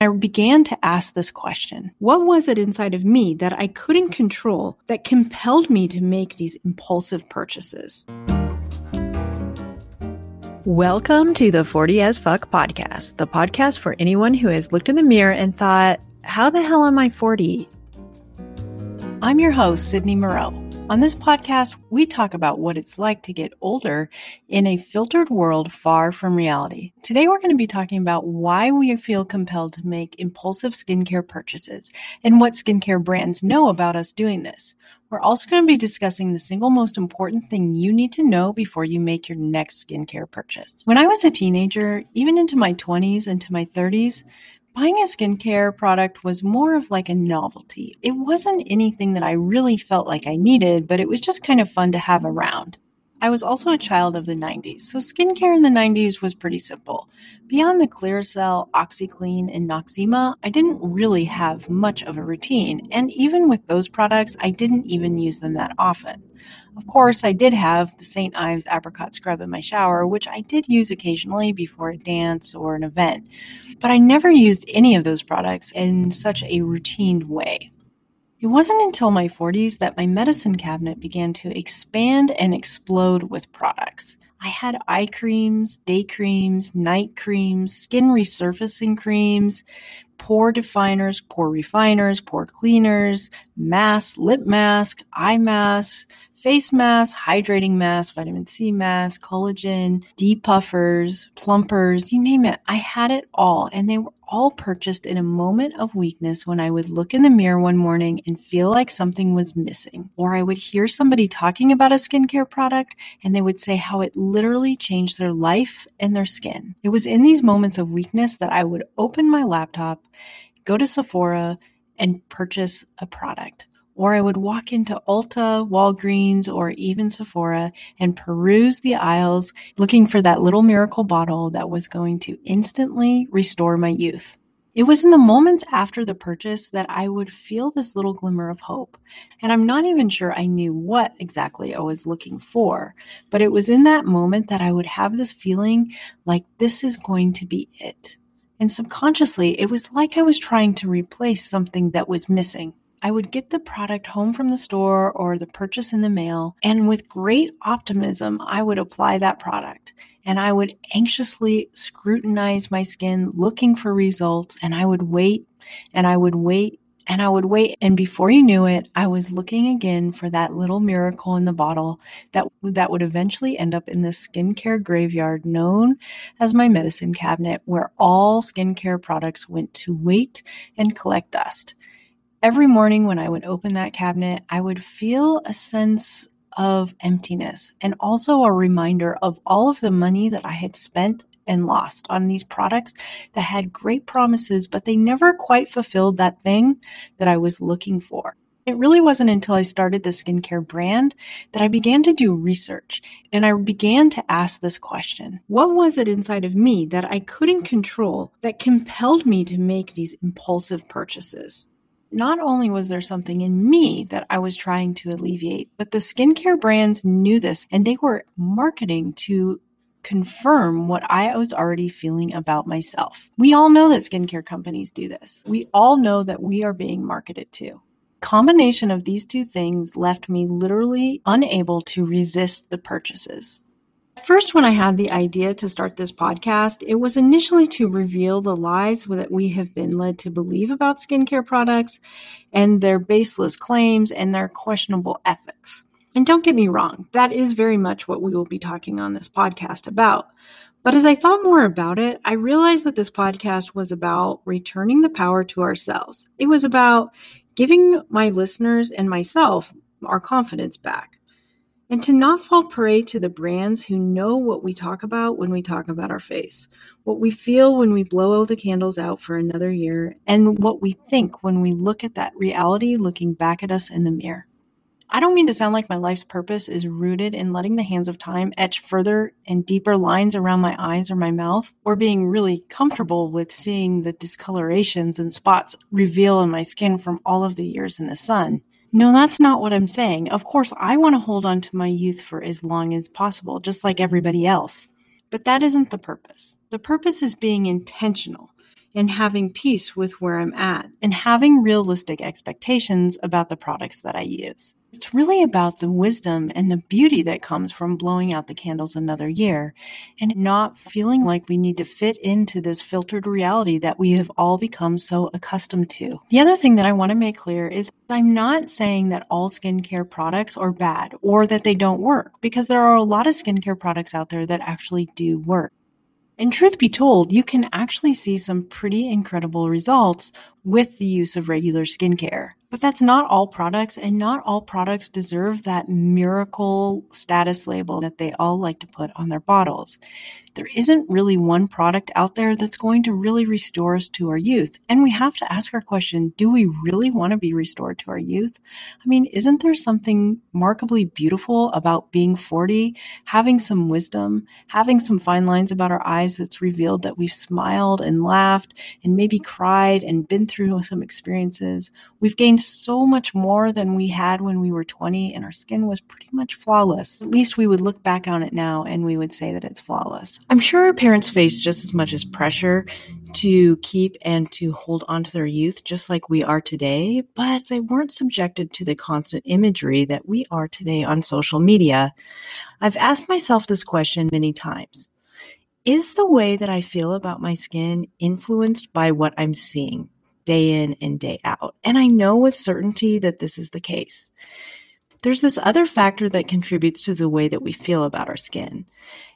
I began to ask this question What was it inside of me that I couldn't control that compelled me to make these impulsive purchases? Welcome to the 40 as Fuck podcast, the podcast for anyone who has looked in the mirror and thought, How the hell am I 40? I'm your host, Sydney Moreau. On this podcast, we talk about what it's like to get older in a filtered world far from reality. Today, we're going to be talking about why we feel compelled to make impulsive skincare purchases and what skincare brands know about us doing this. We're also going to be discussing the single most important thing you need to know before you make your next skincare purchase. When I was a teenager, even into my 20s and to my 30s, buying a skincare product was more of like a novelty. It wasn't anything that I really felt like I needed, but it was just kind of fun to have around. I was also a child of the 90s, so skincare in the 90s was pretty simple. Beyond the Clearasil, OxyClean, and Noxzema, I didn't really have much of a routine, and even with those products, I didn't even use them that often. Of course, I did have the St. Ives apricot scrub in my shower, which I did use occasionally before a dance or an event, but I never used any of those products in such a routine way. It wasn't until my 40s that my medicine cabinet began to expand and explode with products. I had eye creams, day creams, night creams, skin resurfacing creams, pore definers, pore refiners, pore cleaners, mask, lip mask, eye mask, face mask, hydrating mask, vitamin C mask, collagen, depuffers, plumpers, you name it. I had it all and they were all purchased in a moment of weakness when I would look in the mirror one morning and feel like something was missing. Or I would hear somebody talking about a skincare product and they would say how it literally changed their life and their skin. It was in these moments of weakness that I would open my laptop, go to Sephora, and purchase a product or I would walk into Ulta, Walgreens, or even Sephora and peruse the aisles looking for that little miracle bottle that was going to instantly restore my youth. It was in the moments after the purchase that I would feel this little glimmer of hope. And I'm not even sure I knew what exactly I was looking for, but it was in that moment that I would have this feeling like this is going to be it. And subconsciously, it was like I was trying to replace something that was missing. I would get the product home from the store or the purchase in the mail, and with great optimism, I would apply that product. And I would anxiously scrutinize my skin, looking for results, and I would wait and I would wait and I would wait. And before you knew it, I was looking again for that little miracle in the bottle that, that would eventually end up in the skincare graveyard known as my medicine cabinet, where all skincare products went to wait and collect dust every morning when I would open that cabinet, I would feel a sense of emptiness and also a reminder of all of the money that I had spent and lost on these products that had great promises, but they never quite fulfilled that thing that I was looking for. It really wasn't until I started the skincare brand that I began to do research and I began to ask this question What was it inside of me that I couldn't control that compelled me to make these impulsive purchases? Not only was there something in me that I was trying to alleviate, but the skincare brands knew this and they were marketing to confirm what I was already feeling about myself. We all know that skincare companies do this. We all know that we are being marketed to. Combination of these two things left me literally unable to resist the purchases. First, when I had the idea to start this podcast, it was initially to reveal the lies that we have been led to believe about skincare products and their baseless claims and their questionable ethics. And don't get me wrong, that is very much what we will be talking on this podcast about. But as I thought more about it, I realized that this podcast was about returning the power to ourselves. It was about giving my listeners and myself our confidence back and to not fall prey to the brands who know what we talk about when we talk about our face, what we feel when we blow the candles out for another year, and what we think when we look at that reality looking back at us in the mirror. I don't mean to sound like my life's purpose is rooted in letting the hands of time etch further and deeper lines around my eyes or my mouth, or being really comfortable with seeing the discolorations and spots reveal in my skin from all of the years in the sun. No, that's not what I'm saying. Of course, I want to hold on to my youth for as long as possible, just like everybody else. But that isn't the purpose. The purpose is being intentional and having peace with where I'm at and having realistic expectations about the products that I use. It's really about the wisdom and the beauty that comes from blowing out the candles another year and not feeling like we need to fit into this filtered reality that we have all become so accustomed to. The other thing that I want to make clear is I'm not saying that all skincare products are bad or that they don't work because there are a lot of skincare products out there that actually do work. And truth be told, you can actually see some pretty incredible results with the use of regular skincare. But that's not all products, and not all products deserve that miracle status label that they all like to put on their bottles. There isn't really one product out there that's going to really restore us to our youth. And we have to ask our question do we really want to be restored to our youth? I mean, isn't there something remarkably beautiful about being 40, having some wisdom, having some fine lines about our eyes that's revealed that we've smiled and laughed and maybe cried and been through some experiences? We've gained so much more than we had when we were 20, and our skin was pretty much flawless. At least we would look back on it now and we would say that it's flawless. I'm sure our parents face just as much as pressure to keep and to hold on to their youth, just like we are today, but they weren't subjected to the constant imagery that we are today on social media. I've asked myself this question many times. Is the way that I feel about my skin influenced by what I'm seeing? Day in and day out. And I know with certainty that this is the case. There's this other factor that contributes to the way that we feel about our skin,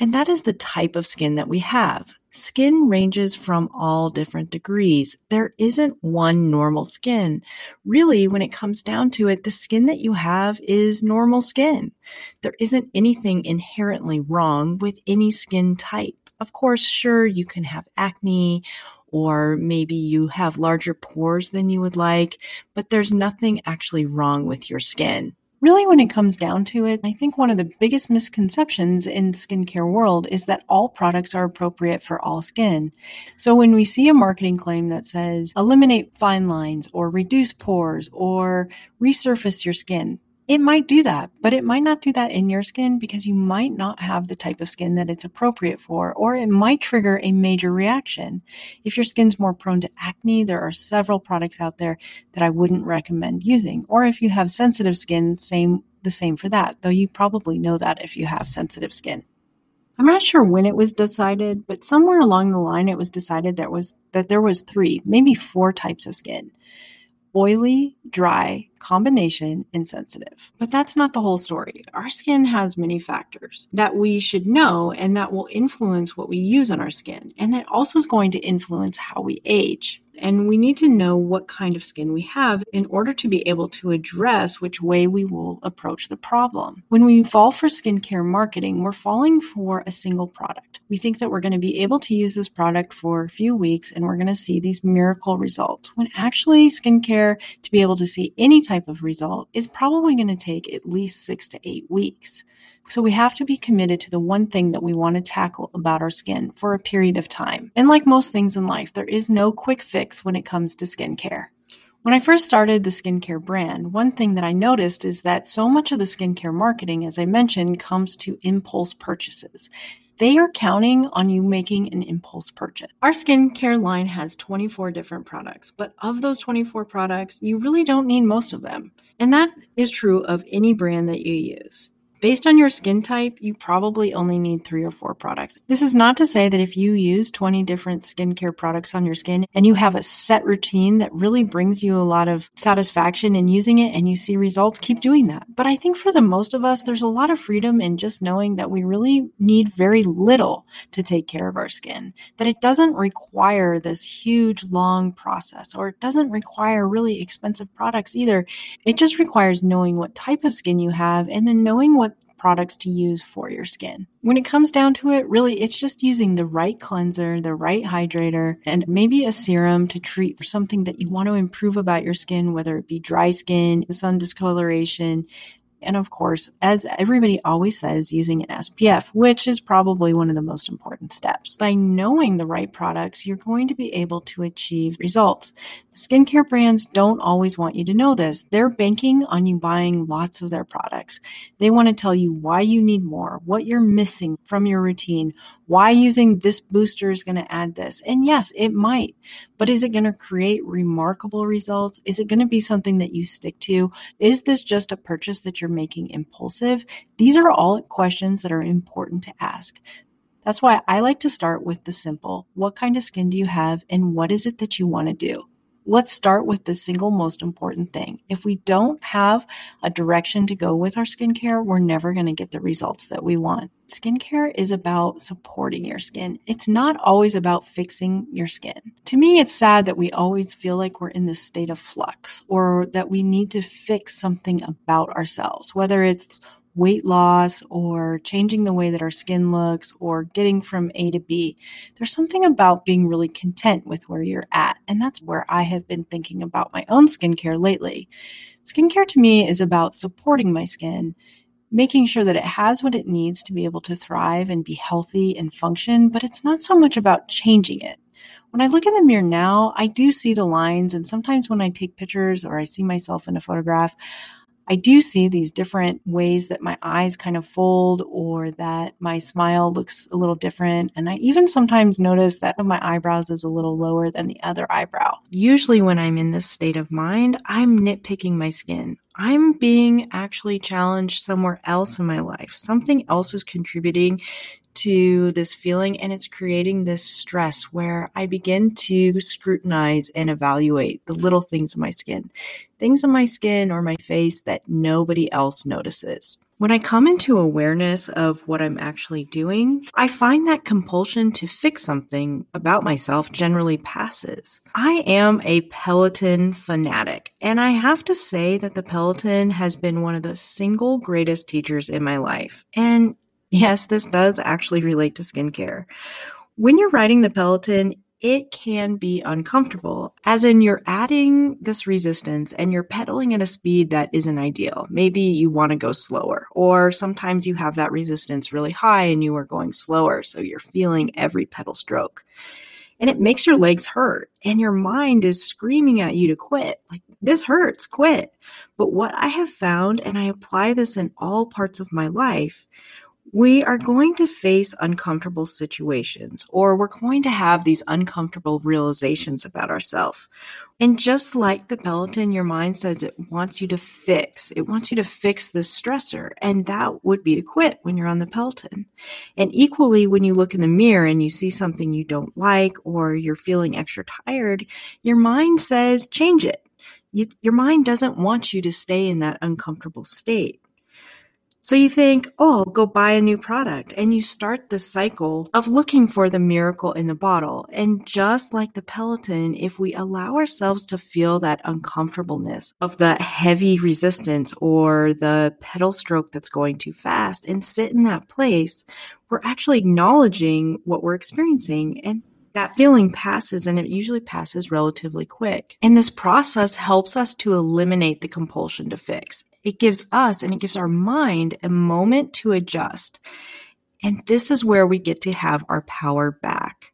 and that is the type of skin that we have. Skin ranges from all different degrees. There isn't one normal skin. Really, when it comes down to it, the skin that you have is normal skin. There isn't anything inherently wrong with any skin type. Of course, sure, you can have acne or maybe you have larger pores than you would like, but there's nothing actually wrong with your skin. Really, when it comes down to it, I think one of the biggest misconceptions in the skincare world is that all products are appropriate for all skin. So when we see a marketing claim that says eliminate fine lines or reduce pores or resurface your skin, it might do that, but it might not do that in your skin because you might not have the type of skin that it's appropriate for, or it might trigger a major reaction. If your skin's more prone to acne, there are several products out there that I wouldn't recommend using. Or if you have sensitive skin, same, the same for that, though you probably know that if you have sensitive skin. I'm not sure when it was decided, but somewhere along the line it was decided that was that there was three, maybe four types of skin oily, dry, combination, and sensitive. But that's not the whole story. Our skin has many factors that we should know and that will influence what we use on our skin. And that also is going to influence how we age. And we need to know what kind of skin we have in order to be able to address which way we will approach the problem. When we fall for skincare marketing, we're falling for a single product. We think that we're going to be able to use this product for a few weeks and we're going to see these miracle results. When actually, skincare to be able to see any type of result is probably going to take at least six to eight weeks. So we have to be committed to the one thing that we want to tackle about our skin for a period of time. And like most things in life, there is no quick fix when it comes to skincare. When I first started the skincare brand, one thing that I noticed is that so much of the skincare marketing, as I mentioned, comes to impulse purchases. They are counting on you making an impulse purchase. Our skincare line has 24 different products, but of those 24 products, you really don't need most of them. And that is true of any brand that you use. Based on your skin type, you probably only need three or four products. This is not to say that if you use 20 different skincare products on your skin and you have a set routine that really brings you a lot of satisfaction in using it and you see results, keep doing that. But I think for the most of us, there's a lot of freedom in just knowing that we really need very little to take care of our skin, that it doesn't require this huge, long process or it doesn't require really expensive products either. It just requires knowing what type of skin you have and then knowing what products to use for your skin. When it comes down to it, really, it's just using the right cleanser, the right hydrator, and maybe a serum to treat something that you want to improve about your skin, whether it be dry skin, sun discoloration, and of course, as everybody always says, using an SPF, which is probably one of the most important steps. By knowing the right products, you're going to be able to achieve results. Skincare brands don't always want you to know this. They're banking on you buying lots of their products. They want to tell you why you need more, what you're missing from your routine, why using this booster is going to add this. And yes, it might, but is it going to create remarkable results? Is it going to be something that you stick to? Is this just a purchase that you're making impulsive? These are all questions that are important to ask. That's why I like to start with the simple. What kind of skin do you have and what is it that you want to do? Let's start with the single most important thing. If we don't have a direction to go with our skincare, we're never going to get the results that we want. Skincare is about supporting your skin. It's not always about fixing your skin. To me, it's sad that we always feel like we're in this state of flux or that we need to fix something about ourselves, whether it's weight loss or changing the way that our skin looks or getting from A to B. There's something about being really content with where you're at. And that's where I have been thinking about my own skincare lately. Skincare to me is about supporting my skin, making sure that it has what it needs to be able to thrive and be healthy and function, but it's not so much about changing it. When I look in the mirror now, I do see the lines, and sometimes when I take pictures or I see myself in a photograph, I do see these different ways that my eyes kind of fold or that my smile looks a little different. And I even sometimes notice that my eyebrows is a little lower than the other eyebrow. Usually when I'm in this state of mind, I'm nitpicking my skin. I'm being actually challenged somewhere else in my life. Something else is contributing to this feeling and it's creating this stress where I begin to scrutinize and evaluate the little things in my skin, things in my skin or my face that nobody else notices. When I come into awareness of what I'm actually doing, I find that compulsion to fix something about myself generally passes. I am a Peloton fanatic, and I have to say that the Peloton has been one of the single greatest teachers in my life. And yes, this does actually relate to skincare. When you're riding the Peloton, it can be uncomfortable, as in you're adding this resistance and you're pedaling at a speed that isn't ideal. Maybe you want to go slower, or sometimes you have that resistance really high and you are going slower, so you're feeling every pedal stroke. And it makes your legs hurt, and your mind is screaming at you to quit. Like, this hurts, quit. But what I have found, and I apply this in all parts of my life, we are going to face uncomfortable situations or we're going to have these uncomfortable realizations about ourselves. And just like the Peloton, your mind says it wants you to fix. It wants you to fix this stressor. And that would be to quit when you're on the Peloton. And equally, when you look in the mirror and you see something you don't like or you're feeling extra tired, your mind says change it. You, your mind doesn't want you to stay in that uncomfortable state. So you think, oh, I'll go buy a new product. And you start the cycle of looking for the miracle in the bottle. And just like the Peloton, if we allow ourselves to feel that uncomfortableness of the heavy resistance or the pedal stroke that's going too fast and sit in that place, we're actually acknowledging what we're experiencing and that feeling passes and it usually passes relatively quick. And this process helps us to eliminate the compulsion to fix. It gives us and it gives our mind a moment to adjust. And this is where we get to have our power back.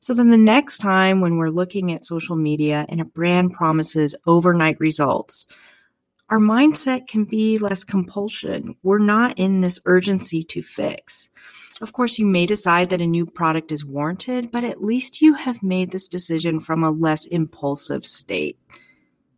So then the next time when we're looking at social media and a brand promises overnight results, our mindset can be less compulsion. We're not in this urgency to fix. Of course, you may decide that a new product is warranted, but at least you have made this decision from a less impulsive state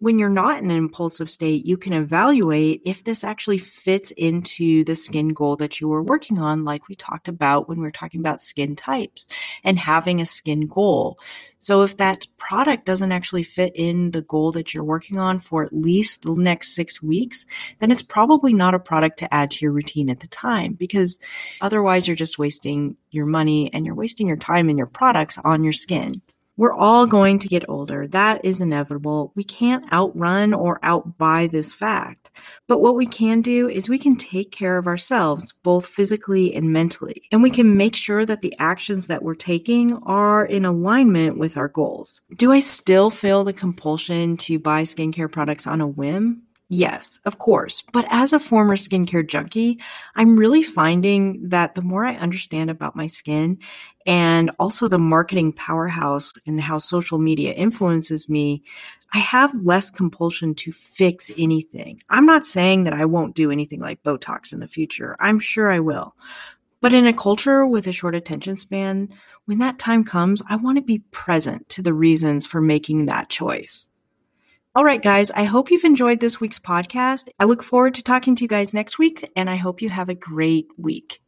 when you're not in an impulsive state, you can evaluate if this actually fits into the skin goal that you were working on, like we talked about when we were talking about skin types and having a skin goal. So if that product doesn't actually fit in the goal that you're working on for at least the next six weeks, then it's probably not a product to add to your routine at the time because otherwise you're just wasting your money and you're wasting your time and your products on your skin. We're all going to get older. That is inevitable. We can't outrun or outbuy this fact. But what we can do is we can take care of ourselves, both physically and mentally. And we can make sure that the actions that we're taking are in alignment with our goals. Do I still feel the compulsion to buy skincare products on a whim? Yes, of course. But as a former skincare junkie, I'm really finding that the more I understand about my skin and also the marketing powerhouse and how social media influences me, I have less compulsion to fix anything. I'm not saying that I won't do anything like Botox in the future. I'm sure I will. But in a culture with a short attention span, when that time comes, I want to be present to the reasons for making that choice. All right, guys, I hope you've enjoyed this week's podcast. I look forward to talking to you guys next week, and I hope you have a great week.